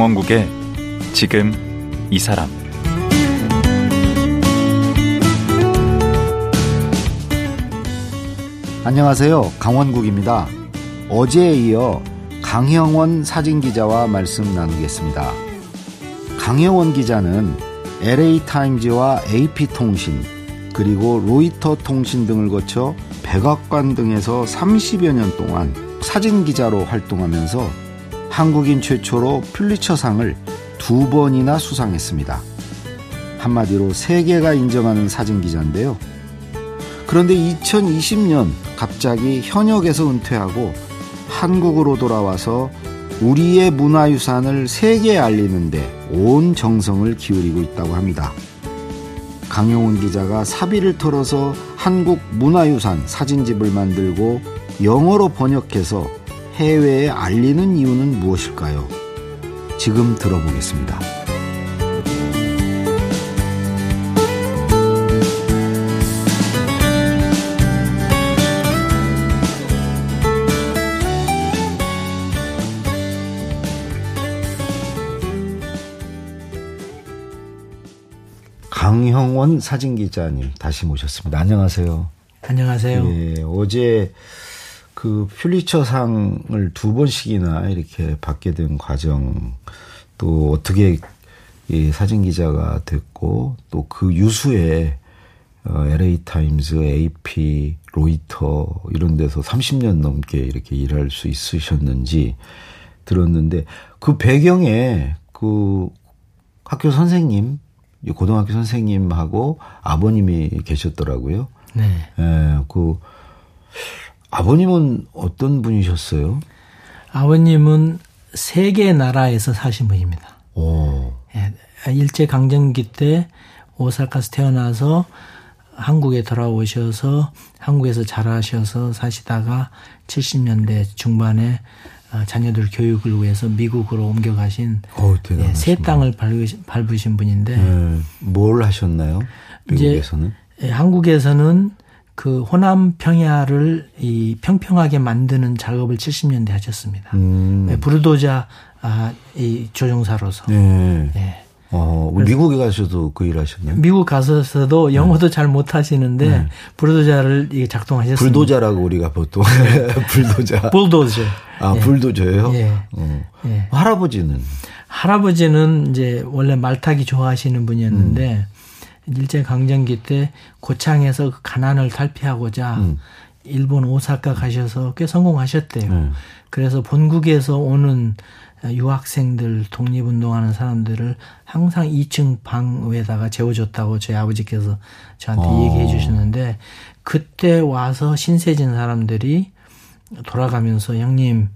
강원국의 지금 이 사람 안녕하세요. 강원국입니다. 어제에 이어 강형원 사진기자와 말씀 나누겠습니다. 강형원 기자는 LA타임즈와 AP통신, 그리고 로이터 통신 등을 거쳐 백악관 등에서 30여 년 동안 사진기자로 활동하면서 한국인 최초로 퓰리처상을 두 번이나 수상했습니다. 한마디로 세계가 인정하는 사진 기자인데요. 그런데 2020년 갑자기 현역에서 은퇴하고 한국으로 돌아와서 우리의 문화유산을 세계에 알리는데 온 정성을 기울이고 있다고 합니다. 강용훈 기자가 사비를 털어서 한국 문화유산 사진집을 만들고 영어로 번역해서 해외에 알리는 이유는 무엇일까요? 지금 들어보겠습니다. 강형원 사진 기자님 다시 모셨습니다. 안녕하세요. 안녕하세요. 예, 어제 그 퓰리처상을 두 번씩이나 이렇게 받게 된 과정 또 어떻게 이 사진 기자가 됐고 또 그 유수에 어, LA 타임즈, AP, 로이터 이런 데서 30년 넘게 이렇게 일할 수 있으셨는지 들었는데 그 배경에 그 학교 선생님, 고등학교 선생님하고 아버님이 계셨더라고요. 네. 예, 그 아버님은 어떤 분이셨어요? 아버님은 세 개 나라에서 사신 분입니다. 오. 예, 일제 강점기 때 오사카에서 태어나서 한국에 돌아오셔서 한국에서 자라셔서 사시다가 70년대 중반에 어, 자녀들 교육을 위해서 미국으로 옮겨가신 어, 예, 새 땅을 밟으신, 밟으신 분인데 네, 뭘 하셨나요? 미국에서는? 이제 예, 한국에서는 그 호남 평야를 이 평평하게 만드는 작업을 70년대 하셨습니다. 음. 네, 부르도자 아, 이 조종사로서. 네. 예. 어, 미국에 가셔도 그 일 하셨나요? 미국 가서서도 영어도 잘 못하시는데 네. 불도자를 작동하셨습니다. 불도자라고 우리가 보통 불도자. 불도저. 아, 예. 불도저예요? 예. 어. 예. 할아버지는 할아버지는 이제 원래 말타기 좋아하시는 분이었는데 음. 일제 강점기 때 고창에서 그 가난을 탈피하고자 음. 일본 오사카 가셔서 꽤 성공하셨대요. 네. 그래서 본국에서 오는 유학생들 독립운동하는 사람들을 항상 2층 방에다가 재워줬다고 저희 아버지께서 저한테 어. 얘기해 주셨는데 그때 와서 신세진 사람들이 돌아가면서 형님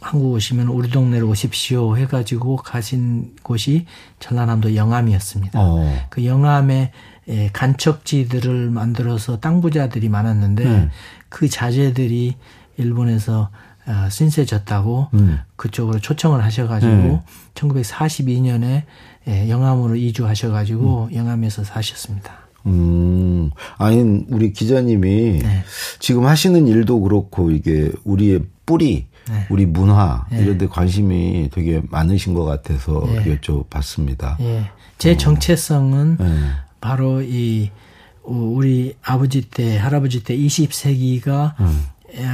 한국 오시면 우리 동네로 오십시오 해가지고 가신 곳이 전라남도 영암이었습니다. 어. 그 영암에 예, 간척지들을 만들어서 땅 부자들이 많았는데 네. 그 자재들이 일본에서 아, 신세졌다고 음. 그쪽으로 초청을 하셔가지고 네. 1942년에 예, 영암으로 이주하셔가지고 영암에서 사셨습니다. 음, 아니, 우리 기자님이 네. 지금 하시는 일도 그렇고 이게 우리의 뿌리, 네. 우리 문화 네. 이런 데 관심이 되게 많으신 것 같아서 네. 여쭤봤습니다. 예, 제 정체성은 네. 바로 이 어, 우리 아버지 때 할아버지 때 20세기가 음.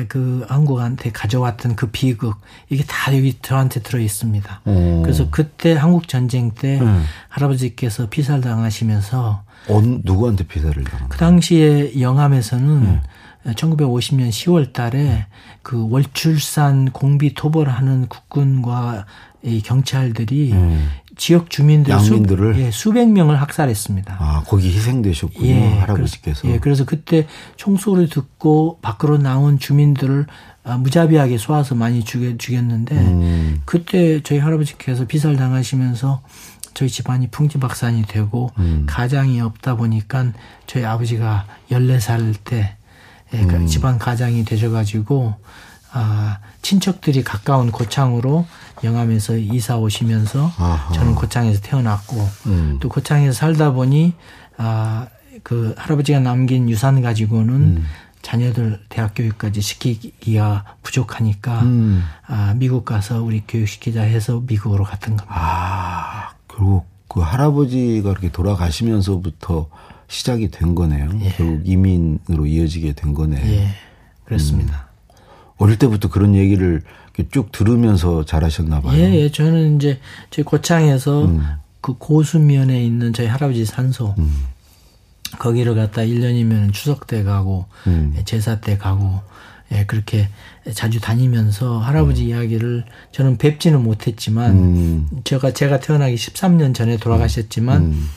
그 한국한테 가져왔던 그 비극 이게 다 여기 저한테 들어 있습니다. 어. 그래서 그때 한국 전쟁 때 음. 할아버지께서 피살 당하시면서 어, 누구한테 피살을 당한 그? 당시에 영암에서는 네. 1950년 10월 달에 그 월출산 공비 토벌하는 국군과 이 경찰들이 음. 지역 주민들 양민들을? 수, 예, 수백 명을 학살했습니다. 아, 거기 희생되셨군요. 할아버지께서. 그래서, 예, 그래서 그때 총소리 듣고 밖으로 나온 주민들을 아, 무자비하게 쏘아서 많이 죽여, 죽였는데 음. 그때 저희 할아버지께서 비살 당하시면서 저희 집안이 풍지박산이 되고 음. 가장이 없다 보니까 저희 아버지가 14살 때 예, 그 음. 집안 가장이 되셔가지고 아, 친척들이 가까운 고창으로 영암에서 이사 오시면서 아하. 저는 고창에서 태어났고 음. 또 고창에서 살다 보니 아, 그 할아버지가 남긴 유산 가지고는 음. 자녀들 대학 교육까지 시키기가 부족하니까 음. 아, 미국 가서 우리 교육시키자 해서 미국으로 갔던 겁니다. 아, 그리고 그 할아버지가 이렇게 돌아가시면서부터 시작이 된 거네요. 예. 결국 이민으로 이어지게 된 거네. 예, 그렇습니다. 어릴 때부터 그런 얘기를 쭉 들으면서 잘하셨나 봐요. 예, 예, 저는 이제 제 고창에서 음. 그 고수면에 있는 저희 할아버지 산소 음. 거기를 갔다 1년이면 추석 때 가고 음. 예, 제사 때 가고 예, 그렇게 자주 다니면서 할아버지 이야기를 저는 뵙지는 못했지만 음. 제가 제가 태어나기 13년 전에 돌아가셨지만 음.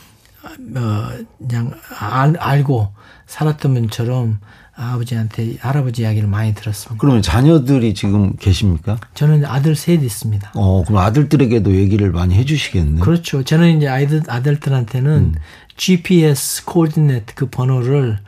어, 그냥 알, 알고 살았던 분처럼 아버지한테 할아버지 이야기를 많이 들었습니다. 그러면 자녀들이 지금 계십니까? 저는 아들 셋 있습니다. 어, 그럼 아들들에게도 얘기를 많이 해주시겠네. 그렇죠. 저는 이제 아이들 아들들한테는 음. GPS 코디네이트 그 번호를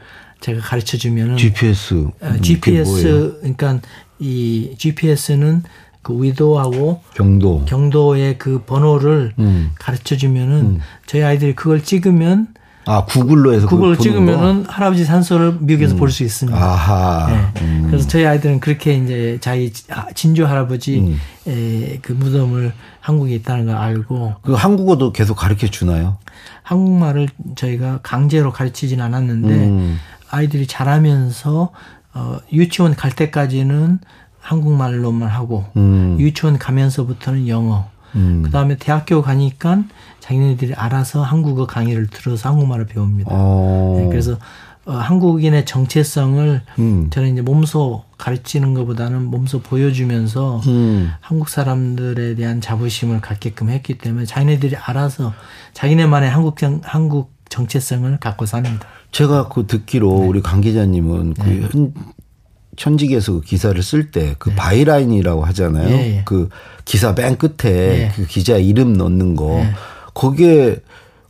제가 가르쳐 주면은 GPS. 어? GPS 그러니까 이 GPS는 그 위도하고 경도. 경도의 그 번호를 음. 가르쳐 주면은 저희 아이들이 그걸 찍으면 아, 구글로 해서 보는 찍으면은 할아버지 산소를 미국에서 볼수 거? 있습니다. 아하. 네. 음. 그래서 저희 아이들은 그렇게 이제 자기 진주 할아버지 음. 에, 그 무덤을 한국에 있다는 걸 알고 그 한국어도 계속 가르쳐 주나요? 한국말을 저희가 강제로 가르치진 않았는데 음. 아이들이 자라면서 어, 유치원 갈 때까지는 한국말로만 하고 음. 유치원 가면서부터는 영어. 음. 그 다음에 대학교 가니까 자기네들이 알아서 한국어 강의를 들어서 한국말을 배웁니다. 어. 네, 그래서 어, 한국인의 정체성을 음. 저는 이제 몸소 가르치는 것보다는 몸소 보여주면서 음. 한국 사람들에 대한 자부심을 갖게끔 했기 때문에 자기네들이 알아서 자기네만의 한국 정, 한국 정체성을 갖고 삽니다. 제가 그 듣기로 네. 우리 강 기자님은 그 현, 현직에서 그 기사를 쓸 때그 byline이라고 하잖아요. 네. 예, 예. 그 기사 맨 끝에 예. 그 기자 이름 넣는 거 예. 거기에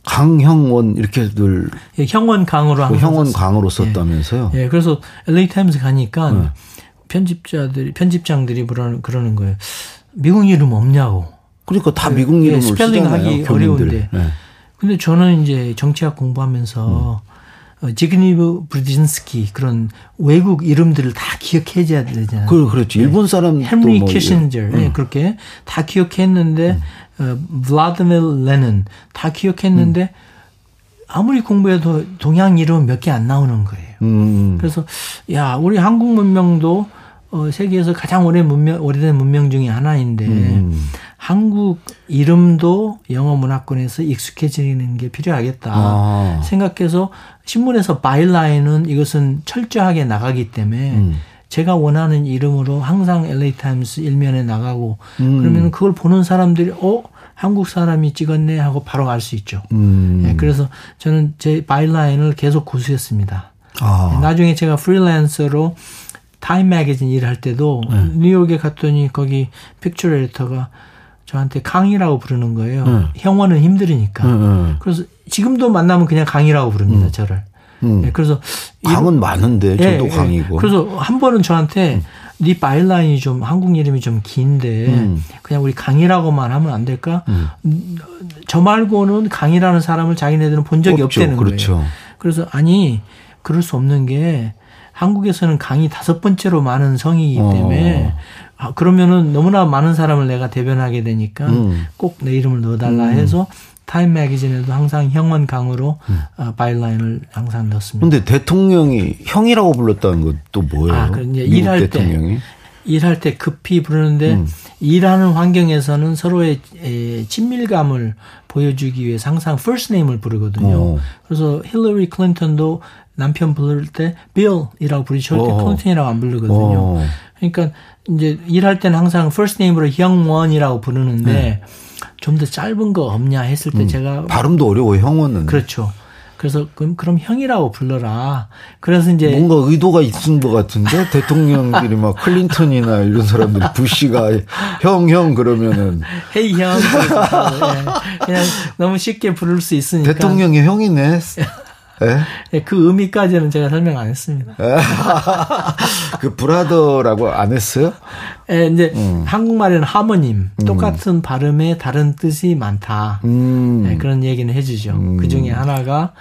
강형원 이렇게들 예, 형원 강으로 그 형원. 강으로 썼다면서요. 예, 그래서 LA 타임스 가니까 네. 편집자들이 편집장들이 그러는 그러는 거예요. 미국 이름 없냐고. 그러니까 다 미국 예, 이름을 스펠링 쓰잖아요. 하기. 어려운데. 네. 근데 저는 이제 정치학 공부하면서 음. 어, 지그니브 브레진스키 그런 외국 이름들을 다 기억해줘야 되잖아요. 그 그렇지. 일본 사람도 헨리 뭐 키신저 예. 예, 그렇게 다 기억했는데 음. 어, 블라디미르 레닌 다 기억했는데 음. 아무리 공부해도 동양 이름은 몇개 안 나오는 거예요. 음. 그래서 야 우리 한국 문명도 어, 세계에서 가장 오래 문명 오래된 문명 중에 하나인데 음. 한국 이름도 영어 문화권에서 익숙해지는 게 필요하겠다 아. 생각해서 신문에서 바일라인은 이것은 철저하게 나가기 때문에 음. 제가 원하는 이름으로 항상 LA 타임스 일면에 나가고 음. 그러면 그걸 보는 사람들이 어 한국 사람이 찍었네 하고 바로 알 수 있죠. 음. 예, 그래서 저는 제 byline을 계속 고수했습니다. 아. 나중에 제가 프리랜서로 타임 매거진 일을 할 때도 네. 뉴욕에 갔더니 거기 픽처 에디터가 저한테 강이라고 부르는 거예요. 네. 형원은 힘들으니까. 음. 그래서 지금도 만나면 그냥 강이라고 부릅니다, 저를. 음. 예, 그래서 강은 많은데 예, 저도 예. 강이고. 그래서 한 번은 저한테 네 byline이 좀 한국 이름이 좀 긴데 음. 그냥 우리 강이라고만 하면 안 될까? 음. 음, 저 말고는 강이라는 사람을 자기네들은 본 적이 없죠. 없다는 그렇죠. 거예요. 그래서 아니 그럴 수 없는 게 한국에서는 강이 다섯 번째로 많은 성이기 어. 때문에 아, 그러면은 너무나 많은 사람을 내가 대변하게 되니까 음. 꼭내 이름을 넣어달라 해서 타임 매거진에도 항상 형원 강으로 어, 바일라인을 항상 넣습니다. 근데 대통령이 형이라고 불렀다는 건 또 뭐예요? 아, 그 이제 일할 때. 대통령이? 일할 때 급히 부르는데 음. 일하는 환경에서는 서로의 에, 친밀감을 보여주기 위해서 항상 first name을 부르거든요. 어. 그래서 힐러리 클린턴도 남편 부를 때 빌이라고 어. 클린턴이라고 안 부르거든요. 어. 그러니까 이제 일할 때는 항상 first name으로 형원이라고 부르는데 네. 좀더 짧은 거 없냐 했을 때 제가 발음도 어려워 형원은. 그렇죠. 그래서 그럼 그럼 형이라고 불러라. 그래서 이제 뭔가 의도가 있은 것 같은데 대통령들이 막 클린턴이나 이런 사람들이 부시가 형 형 그러면은 헤이 형 예, 그냥 너무 쉽게 부를 수 있으니까 대통령이 형이네. 예? 예, 그 의미까지는 제가 설명 안 했습니다. 그 브라더라고 안 했어요? 예, 이제 한국말에는 하모님 똑같은 발음에 다른 뜻이 많다. 음. 예, 그런 얘기는 해주죠. 그 중에 하나가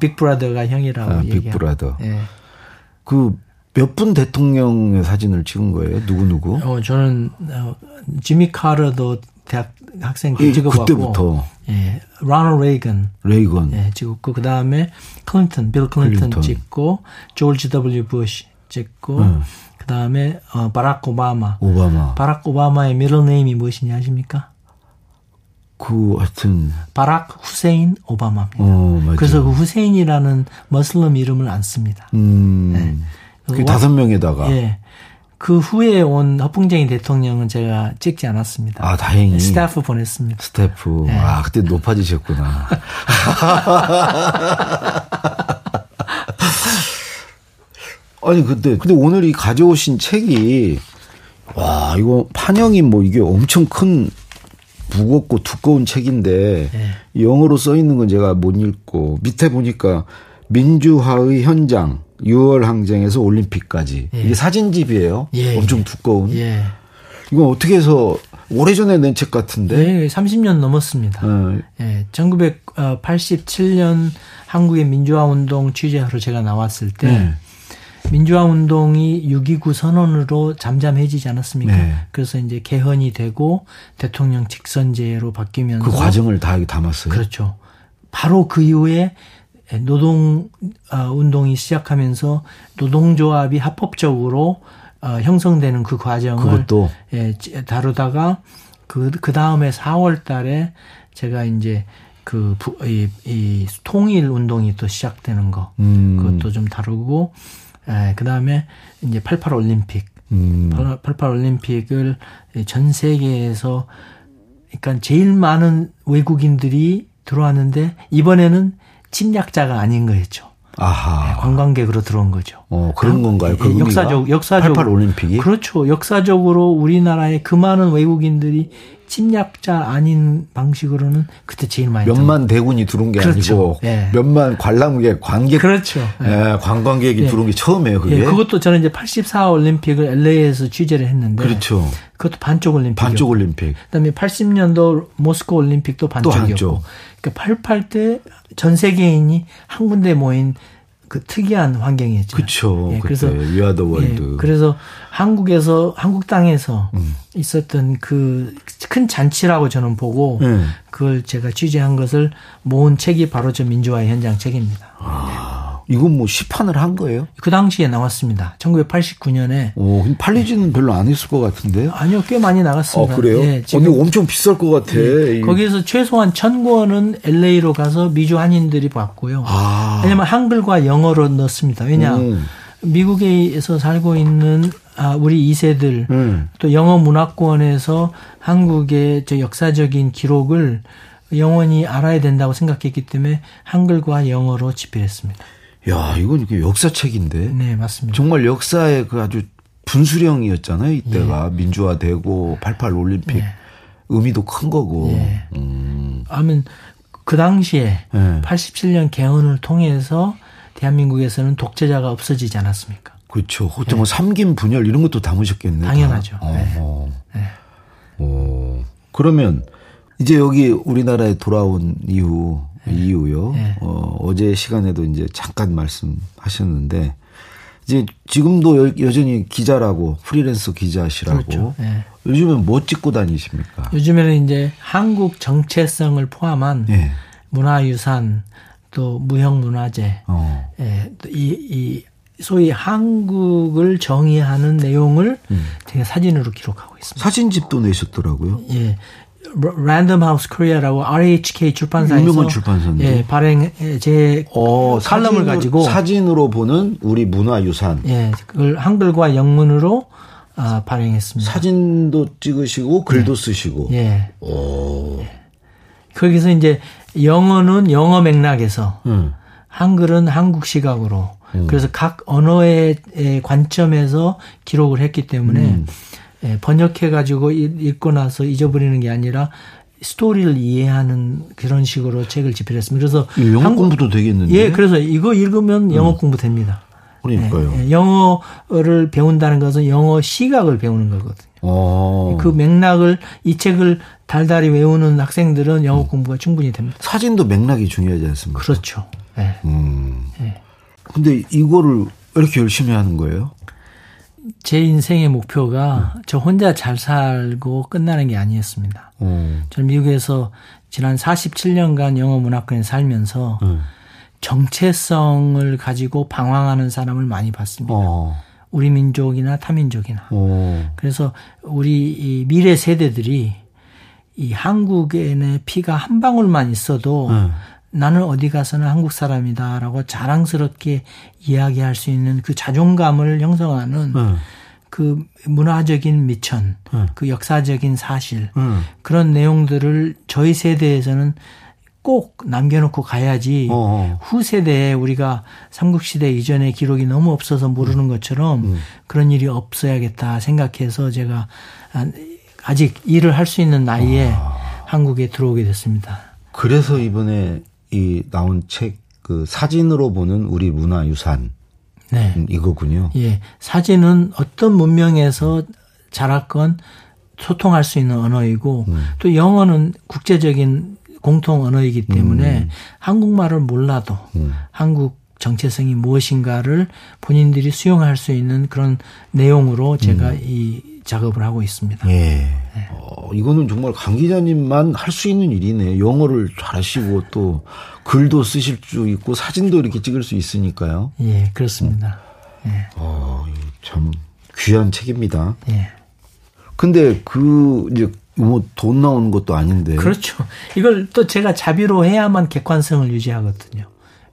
big brother가 형이라고 아, 얘기하고. big brother. 예. 그 몇분 대통령의 사진을 찍은 거예요? 누구 누구? 어, 저는 어, 지미 카터도 대학 학생 때 예, 찍어봤고, 그때부터. 예, 로널드 레이건 레이건. 예, 찍었고 그 다음에 클린턴, 빌 클린턴, 클린턴. 찍고 조지 W 부시 찍고 음. 그 다음에 어, 바락 오바마. 오바마. 바락 오바마의 middle name이 무엇이냐 아십니까? 그 하여튼 바락 후세인 오바마입니다. 어. 그래서 그 후세인이라는 Muslim 이름을 안 씁니다. 음. 그 와- 다섯 명에다가 예. 그 후에 온 허풍쟁이 대통령은 제가 찍지 않았습니다. 아 다행히 스태프 보냈습니다. 스태프. 네. 아 그때 높아지셨구나. 아니 근데 근데 오늘 이 가져오신 책이 와 이거 판형이 뭐 이게 엄청 큰 무겁고 두꺼운 책인데 네. 영어로 써 있는 건 제가 못 읽고 밑에 보니까 민주화의 현장 6월 항쟁에서 올림픽까지 이게 사진집이에요. 예, 엄청 예. 두꺼운. 예. 이건 어떻게 해서 오래전에 낸 책 같은데. 네, 30년 넘었습니다. 어, 예, 1987년 한국의 민주화 운동 취재하러 제가 나왔을 때 네. 민주화 운동이 6.29 선언으로 잠잠해지지 않았습니까? 네. 그래서 이제 개헌이 되고 대통령 직선제로 바뀌면서 그 과정을 다 담았어요. 그렇죠. 바로 그 이후에 노동 어, 운동이 시작하면서 노동조합이 합법적으로 어, 형성되는 그 과정을 그것도 예, 지- 다루다가 그, 그 다음에 4월 달에 제가 이제 그, 부, 이, 이 통일 운동이 또 시작되는 거. 음. 그것도 좀 다루고, 예, 그 다음에 이제 88 올림픽. 음. 88 올림픽을 전 세계에서 그러니까 제일 많은 외국인들이 들어왔는데 이번에는 침략자가 아닌 거였죠. 아하. 관광객으로 들어온 거죠. 어, 그런 건가요? 그 예? 역사적, 역사적. 88 올림픽이? 그렇죠. 역사적으로 우리나라의 그 많은 외국인들이 침략자 아닌 방식으로는 그때 제일 많이 몇만 대군이 들어온 게 그렇죠. 아니고 예. 몇만 관람객 관객 그렇죠. 예, 관광객이 예. 들어온 게 처음이에요, 그게. 예, 그것도 저는 이제 84 올림픽을 LA에서 취재를 했는데 그렇죠. 그것도 반쪽 올림픽. 반쪽 올림픽. 그다음에 80년도 모스코 올림픽도 반쪽이었고. 그러니까 88 때 전 세계인이 한 군데 모인 그 특이한 환경이었죠. 그쵸. 예, 그래서 위아더 월드. 예, 그래서 한국에서 한국 땅에서 음. 있었던 그 큰 잔치라고 저는 보고 예. 그걸 제가 취재한 것을 모은 책이 바로 저 민주화의 현장 책입니다. 이건 뭐 시판을 한 거예요? 그 당시에 나왔습니다. 1989년에 오, 팔리지는 별로 안 했을 것 같은데요? 아니요 꽤 많이 나갔습니다. 아, 그래요? 예, 지금 언니 엄청 비쌀 것 같아. 예, 이- 거기에서 최소한 천 권은 LA로 가서 미주 한인들이 봤고요. 아. 왜냐면 한글과 영어로 넣습니다. 왜냐 음. 미국에서 살고 있는 아, 우리 2세들 음. 또 영어 문화권에서 한국의 저 역사적인 기록을 영원히 알아야 된다고 생각했기 때문에 한글과 영어로 집필했습니다. 야, 이건 이게 역사책인데. 네, 맞습니다. 정말 역사의 그 아주 분수령이었잖아요. 이때가 예. 민주화되고 88 올림픽 의미도 큰 거고. 예. 음. 아면 그 당시에 예. 87년 개헌을 통해서 대한민국에서는 독재자가 없어지지 않았습니까? 그렇죠. 혹시 뭐 삼김 분열 이런 것도 담으셨겠네. 다. 예. 당연하죠. 어, 네. 어. 네. 어. 그러면 이제 여기 우리나라에 돌아온 이후 이후요. 네. 어, 어제 시간에도 이제 잠깐 말씀하셨는데 이제 지금도 여, 여전히 기자라고 프리랜서 기자시라고. 그렇죠. 예. 요즘은 뭐 찍고 다니십니까? 요즘에는 이제 한국 정체성을 포함한 예. 문화유산 또 무형문화재 어. 예, 또 이, 이 소위 한국을 정의하는 내용을 음. 제가 사진으로 기록하고 있습니다. 사진집도 내셨더라고요. 예. Random House Korea라고 RHK 출판사에서 유명한 출판사인데. 예, 발행 예, 제 어, 칼럼을 사진으로- 가지고 사진으로 보는 우리 문화 유산. 예, 그걸 한글과 영문으로 아, 발행했습니다. 사진도 찍으시고 글도 쓰시고. 예. 오. 거기서 이제 영어는 영어 맥락에서 음. 한글은 한국 시각으로 그래서 각 언어의 의 관점에서 기록을 했기 때문에 음. 예, 번역해 가지고 읽고 나서 잊어버리는 게 아니라 스토리를 이해하는 그런 식으로 책을 집필했습니다. 그래서 영어 한국- 공부도 되겠는데. 예, 그래서 이거 읽으면 영어 공부 됩니다. 그러니까요. 예, 예, 영어를 배운다는 것은 영어 시각을 배우는 거거든요. 어. 그 맥락을 이 책을 달달이 외우는 학생들은 영어 공부가 충분히 됩니다. 사진도 맥락이 중요하지 않습니까? 그렇죠. 예. 음. 예. 근데 이거를 이렇게 열심히 하는 거예요? 제 인생의 목표가 저 혼자 잘 살고 끝나는 게 아니었습니다. 어. 저는 미국에서 지난 47년간 영어 문화권에 살면서 음. 정체성을 가지고 방황하는 사람을 많이 봤습니다. 어. 우리 민족이나 타민족이나. 어. 그래서 우리 이 미래 세대들이 이 한국인의 피가 한 방울만 있어도 음. 나는 어디 가서는 한국 사람이다라고 자랑스럽게 이야기할 수 있는 그 자존감을 형성하는 음. 그 문화적인 미천, 음. 그 역사적인 사실 음. 그런 내용들을 저희 세대에서는 꼭 남겨놓고 가야지 어. 후 세대에 우리가 삼국시대 이전의 기록이 너무 없어서 모르는 것처럼 음. 그런 일이 없어야겠다 생각해서 제가 아직 일을 할 수 있는 나이에 아. 한국에 들어오게 됐습니다. 그래서 이번에 이 나온 책 그 사진으로 보는 우리 문화유산 네. 음, 이거군요. 예. 사진은 어떤 문명에서 자랐건 소통할 수 있는 언어이고 음. 또 영어는 국제적인 공통 언어이기 때문에 한국말을 몰라도 음. 한국 정체성이 무엇인가를 본인들이 수용할 수 있는 그런 내용으로 제가 이 작업을 하고 있습니다. 예. 어, 이거는 정말 강 기자님만 할 수 있는 일이네요. 영어를 잘하시고 또 글도 쓰실 수 있고 사진도 이렇게 찍을 수 있으니까요. 예, 그렇습니다. 예. 어, 참 귀한 책입니다. 예. 근데 그 이제 뭐 돈 나오는 것도 아닌데 그렇죠. 이걸 또 제가 자비로 해야만 객관성을 유지하거든요.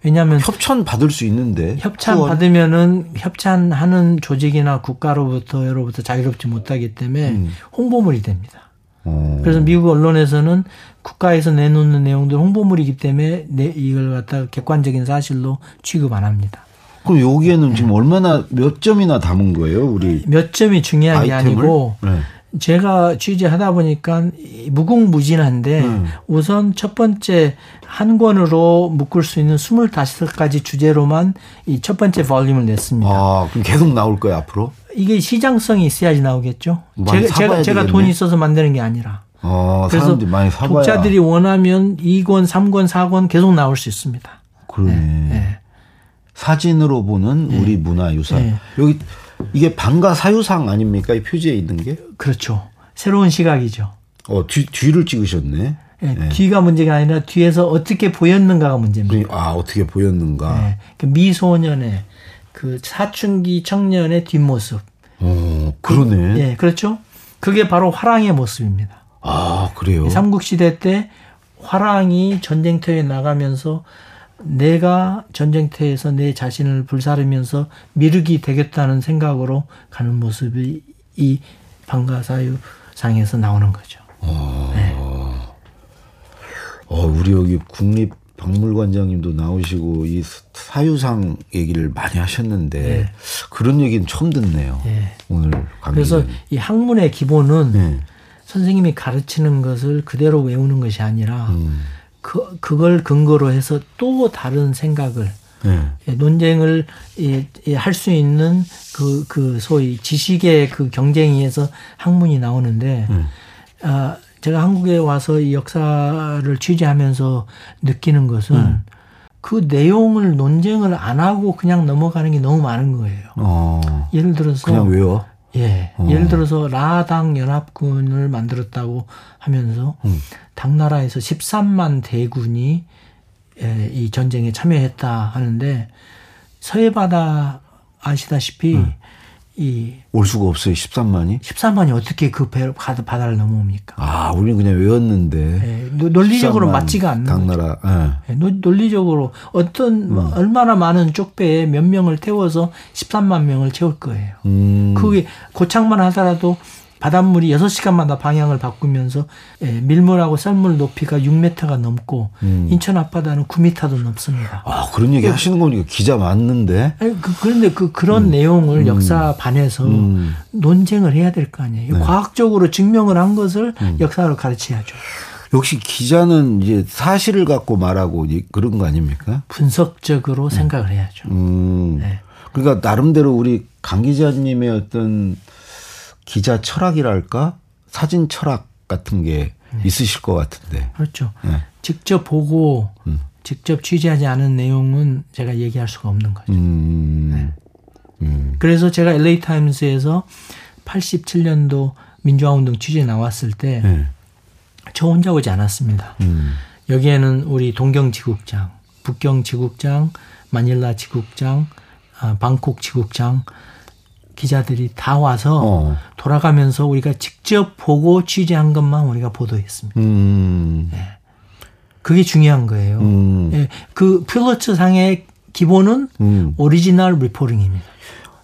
왜냐하면 협찬 받을 수 있는데 협찬 후원. 받으면은 협찬하는 조직이나 국가로부터로부터 자유롭지 못하기 때문에 음. 홍보물이 됩니다. 어. 그래서 미국 언론에서는 국가에서 내놓는 내용들 홍보물이기 때문에 내 이걸 갖다 객관적인 사실로 취급 안 합니다. 그럼 여기에는 네. 지금 얼마나 몇 점이나 담은 거예요, 우리 몇 점이 중요한 게 아이템을? 아니고 네. 제가 취재하다 보니까 이 무궁무진한데 음. 우선 첫 번째 한 권으로 묶을 수 있는 25가지 주제로만 이 첫 번째 볼륨을 냈습니다. 아, 그럼 계속 나올 거예요, 앞으로? 이게 시장성이 있어야지 나오겠죠. 제가, 제가, 제가. 돈이 있어서 만드는 게 아니라. 아, 그래서 사람들이 많이 사봐야. 독자들이 원하면 2권, 3권, 4권 계속 나올 수 있습니다. 그러네. 네. 사진으로 보는 우리 문화 유산. 네. 여기 이게 방가 사유상 아닙니까? 이 표지에 있는 게? 그렇죠. 새로운 시각이죠. 어, 뒤, 뒤를 찍으셨네. 예, 뒤가 문제가 아니라 뒤에서 어떻게 보였는가가 문제입니다. 아, 어떻게 보였는가. 예, 그 미소년의 그 사춘기 청년의 뒷모습. 어, 그러네. 예, 그렇죠. 그게 바로 화랑의 모습입니다. 아, 그래요. 삼국시대 때 화랑이 전쟁터에 나가면서 내가 전쟁터에서 내 자신을 불사르면서 미륵이 되겠다는 생각으로 가는 모습이 이 방가사유상에서 나오는 거죠. 어, 우리 여기 국립 박물관장님도 나오시고 이 사유상 얘기를 많이 하셨는데 그런 얘기는 처음 듣네요. 예. 오늘 강 그래서. 이 학문의 기본은 네. 선생님이 가르치는 것을 그대로 외우는 것이 아니라 음. 그, 그걸 근거로 해서 또 다른 생각을 네. 예, 논쟁을 할수 있는 그, 그 소위 지식의 그 경쟁에서 학문이 나오는데, 음. 아, 제가 한국에 와서 이 역사를 취재하면서 느끼는 것은 음. 그 내용을 논쟁을 안 하고 그냥 넘어가는 게 너무 많은 거예요. 어, 예를 들어서 그냥 외워. 예. 어. 예를 들어서 라당 연합군을 만들었다고 하면서 음. 당나라에서 13만 대군이 예, 이 전쟁에 참여했다 하는데 서해바다 아시다시피 음. 이 올 수가 없어요. 13만이. 13만이 어떻게 그 배, 바다- 바다를 넘어옵니까? 아, 우리는 그냥 외웠는데. 예, 노- 논리적으로 13만 맞지가 않는. 당나라. 예. 예, 논- 논리적으로 어떤 뭐 얼마나 많은 쪽배에 몇 명을 태워서 13만 명을 채울 거예요. 음. 그게 고착만 하더라도 바닷물이 6시간마다 방향을 바꾸면서 예, 밀물하고 썰물 높이가 6m가 넘고 음. 인천 앞바다는 9m도 넘습니다. 아, 그런 얘기 하시는 거니까 기자 맞는데. 아니, 그, 그런데 그, 그런 내용을 역사 반에서 음. 논쟁을 해야 될 거 아니에요. 과학적으로 증명을 한 것을 역사로 가르쳐야죠. 역시 기자는 이제 사실을 갖고 말하고 이- 그런 거 아닙니까? 분석적으로 생각을 해야죠. 음. 네. 그러니까 나름대로 우리 강 기자님의 어떤 기자 철학이랄까? 사진 철학 같은 게 있으실 것 같은데. 그렇죠. 네. 직접 보고 직접 취재하지 않은 내용은 제가 얘기할 수가 없는 거죠. 음. 음. 그래서 제가 LA 타임스에서 87년도 민주화 운동 취재 나왔을 때 저 네. 혼자 오지 않았습니다. 음. 여기에는 우리 동경 지국장, 북경 지국장, 마닐라 지국장, 아, 방콕 지국장 기자들이 다 와서 어. 돌아가면서 우리가 직접 보고 취재한 것만 우리가 보도했습니다. 음. 그게 중요한 거예요. 음. 예, 그 퓰리처 상의 기본은 음. original reporting입니다.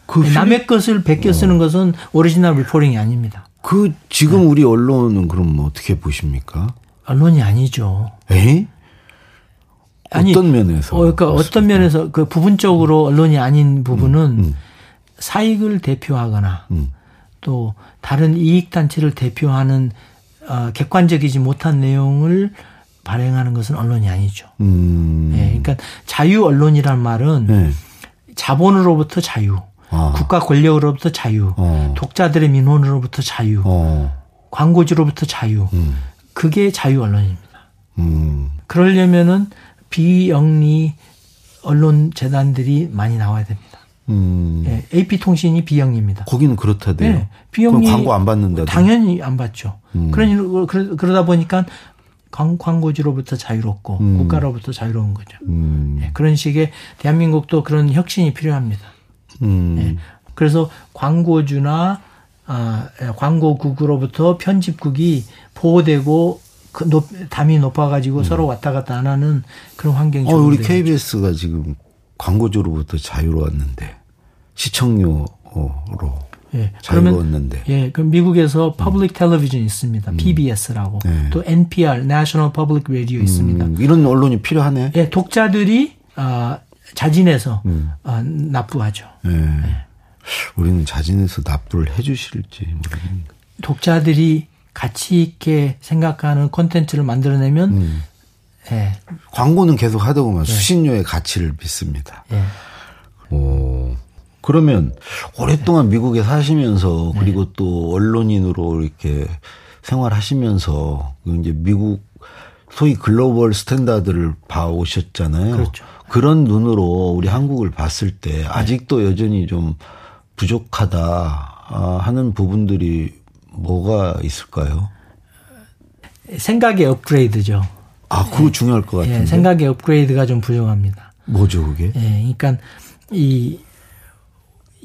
그, 휘- 남의 것을 베껴 쓰는 것은 original reporting이 아닙니다. 그 지금 우리 언론은 그럼 뭐 어떻게 보십니까? 언론이 아니죠. 에? 아니, 어떤 면에서? 어, 그러니까 어떤 면에서 그 부분적으로 언론이 아닌 부분은 사익을 대표하거나 음. 또 다른 이익 단체를 대표하는 어, 객관적이지 못한 내용을 발행하는 것은 언론이 아니죠. 음. 예, 그러니까 자유 언론이란 말은 네. 자본으로부터 자유, 아. 국가 권력으로부터 자유, 어. 독자들의 민원으로부터 자유, 어. 광고주로부터 자유. 음. 그게 자유 언론입니다. 음. 그러려면은 비영리 언론 재단들이 많이 나와야 됩니다. 음. 예, AP 통신이 비영리입니다. 거기는 그렇다대요. 네, 비영리 그럼 광고 안 받는다. 당연히 안 받죠. 음. 그러니 그러- 그러다 보니까 광, 광고주로부터 자유롭고 음. 국가로부터 자유로운 거죠. 음. 예, 그런 식의 대한민국도 그런 혁신이 필요합니다. 음. 예. 그래서 광고주나 아, 예, 광고국으로부터 편집국이 보호되고 그 높, 담이 높아가지고 서로 왔다 갔다 안 하는 그런 환경이 음. 어, 우리 KBS가 지금 광고주로부터 자유로웠는데 시청료로 예. 그러면. 예, 그 미국에서 public television 있습니다. PBS라고. 네. 또 NPR, National Public Radio 있습니다. 음, 이런 언론이 필요하네. 예, 독자들이 아, 자진해서 음. 아, 납부하죠. 예. 우리는 자진해서 납부를 해 주실지 모르겠네. 독자들이 가치 있게 생각하는 콘텐츠를 만들어내면 음. 예, 광고는 계속 네. 하더구만 수신료의 가치를 믿습니다. 예. 오. 그러면 오랫동안 미국에 사시면서 네. 그리고 또 언론인으로 이렇게 생활하시면서 그 이제 미국 소위 global standard를 봐오셨잖아요. 그렇죠. 그런 눈으로 우리 한국을 봤을 때 아직도 여전히 좀 부족하다 아, 하는 부분들이 뭐가 있을까요? 생각의 업그레이드죠. 아, 그거 중요할 것 같은데. 예, 생각의 업그레이드가 좀 부족합니다. 뭐죠, 그게? 예, 그러니까 이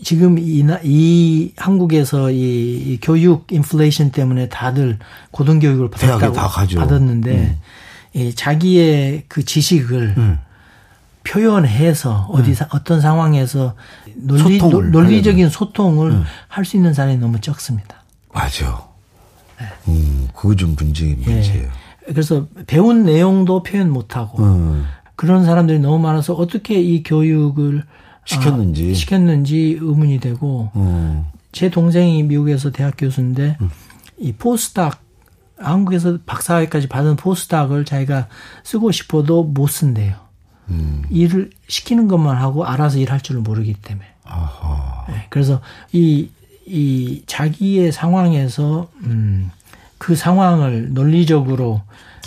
지금 이, 나- 이 한국에서 이, 이 교육 인플레이션 때문에 다들 고등교육을 받았다고 다 가죠. 음. 받았는데 이 자기의 그 지식을 표현해서 어디 사- 어떤 상황에서 논리, 음. 소통을 음. 논- 논리적인 소통을 할 수 있는 사람이 너무 적습니다. 맞아. 음, 그거 좀 문제, 문제예요. 예. 그래서 배운 내용도 표현 못하고 음. 그런 사람들이 너무 많아서 어떻게 이 교육을 시켰는지. 아, 시켰는지 의문이 되고 음. 제 동생이 미국에서 대학 교수인데 이 포스닥 한국에서 박사학위까지 받은 포스닥을 자기가 쓰고 싶어도 못 쓴대요. 음. 일을 시키는 것만 하고 알아서 일할 줄을 모르기 때문에. 네, 그래서 이, 이 자기의 상황에서, 음, 그 상황을 논리적으로,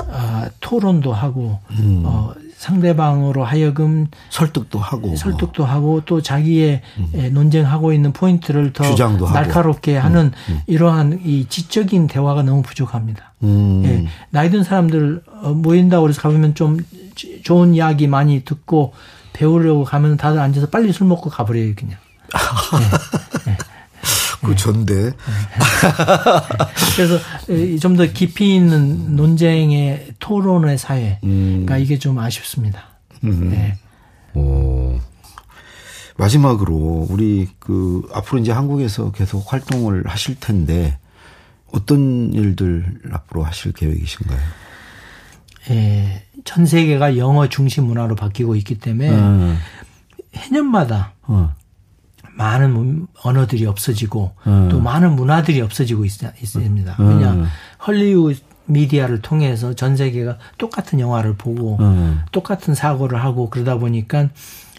아, 토론도 하고, 음. 어, 상대방으로 하여금 설득도 하고. 설득도 하고 또 자기의 에, 논쟁하고 있는 포인트를 더 음. 주장도 하고. 음. 날카롭게 하는 이러한 이 지적인 대화가 너무 부족합니다. 음. 예, 나이 든 사람들 어, 모인다고 그래서 가보면 좀 지- 좋은 이야기 많이 듣고 배우려고 가면 다들 앉아서 빨리 술 먹고 가버려요 그냥. 그 전대. 그래서 좀 더 깊이 있는 논쟁의 토론의 사회. 음. 그러니까 이게 좀 아쉽습니다. 네. 오. 마지막으로 우리 그 앞으로 이제 한국에서 계속 활동을 하실 텐데 어떤 일들 앞으로 하실 계획이신가요? 예, 전 세계가 영어 중심 문화로 바뀌고 있기 때문에 음. 해년마다 어. 많은 문- 언어들이 없어지고 음. 또 많은 문화들이 없어지고 있, 습니다 음. 왜냐 헐리우드 미디어를 통해서 전 세계가 똑같은 영화를 보고 음. 똑같은 사고를 하고 그러다 보니까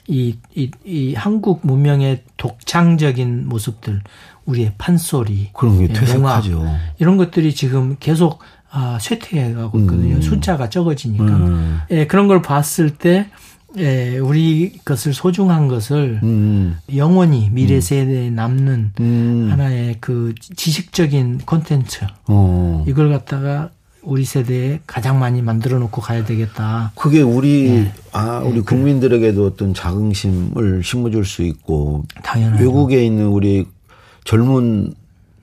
이, 이, 이 한국 문명의 독창적인 모습들, 우리의 판소리, 그런 게 예, 퇴색하죠. 농악, 이런 것들이 지금 계속 아, 쇠퇴해 가고 있거든요. 숫자가 적어지니까. 음. 예, 그런 걸 봤을 때 예, 우리 것을 소중한 것을 음. 영원히 미래 세대에 남는 음. 하나의 그 지식적인 콘텐츠 어. 이걸 갖다가 우리 세대에 가장 많이 만들어 놓고 가야 되겠다. 그게 우리 네. 아 우리 국민들에게도 어떤 자긍심을 심어줄 수 있고 당연하죠. 외국에 있는 우리 젊은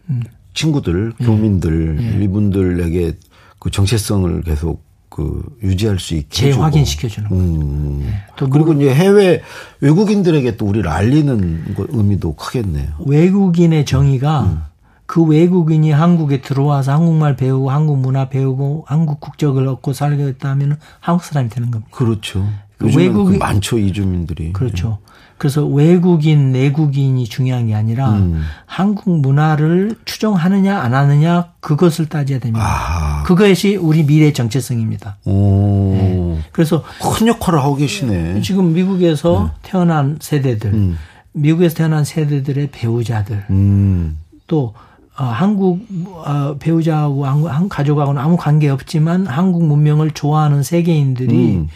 음. 친구들, 예. 교민들 이분들에게 그 정체성을 계속 그 유지할 수 있게 해주고. 재확인 시켜주는 거예요. 음. 또 그리고 이제 해외 외국인들에게 또 우리를 알리는 거- 의미도 크겠네요. 외국인의 정의가 음. 그 외국인이 한국에 들어와서 한국말 배우고 한국 문화 배우고 한국 국적을 얻고 살겠다 하면 한국 사람이 되는 겁니다. 그렇죠. 그그 외국인- 많죠 이주민들이. 그렇죠. 그래서 외국인, 내국인이 중요한 게 아니라 음. 한국 문화를 추종하느냐 안 하느냐 그것을 따져야 됩니다. 아, 그것이 우리 미래 정체성입니다. 오, 그래서 큰 역할을 하고 계시네. 지금 미국에서 태어난 세대들, 네. 음. 미국에서 태어난 세대들의 배우자들, 음, 또 어, 한국 어, 배우자하고 한국, 한국 가족하고는 아무 관계 없지만 한국 문명을 좋아하는 세계인들이 음.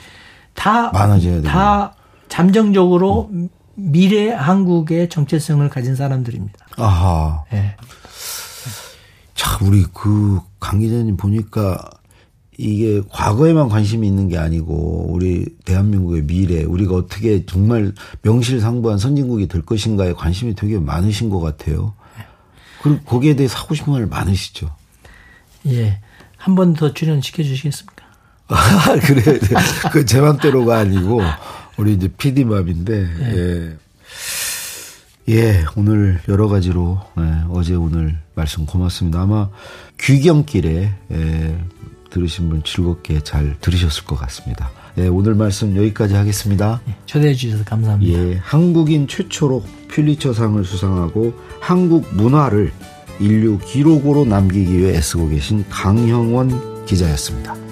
다, 많아져야 다 잠정적으로 미래 한국의 정체성을 가진 사람들입니다. 아하. 예. 자, 우리 그 강 기자님 보니까 이게 과거에만 관심이 있는 게 아니고 우리 대한민국의 미래, 우리가 어떻게 정말 명실상부한 선진국이 될 것인가에 관심이 되게 많으신 것 같아요. 그리고 거기에 대해 사고 싶은 말 많으시죠. 예. 한 번 더 출연시켜 주시겠습니까? 아, 그래. 그제 맘대로가 아니고 우리 이제 PD 맘인데 예. 예, 오늘 여러 가지로 예, 어제 오늘 말씀 고맙습니다. 아마 귀경길에 예, 들으신 분 즐겁게 잘 들으셨을 것 같습니다. 예, 오늘 말씀 여기까지 하겠습니다. 초대해 주셔서 감사합니다. 예, 한국인 최초로 퓰리처상을 수상하고 한국 문화를 인류 기록으로 남기기 위해 애쓰고 계신 강형원 기자였습니다.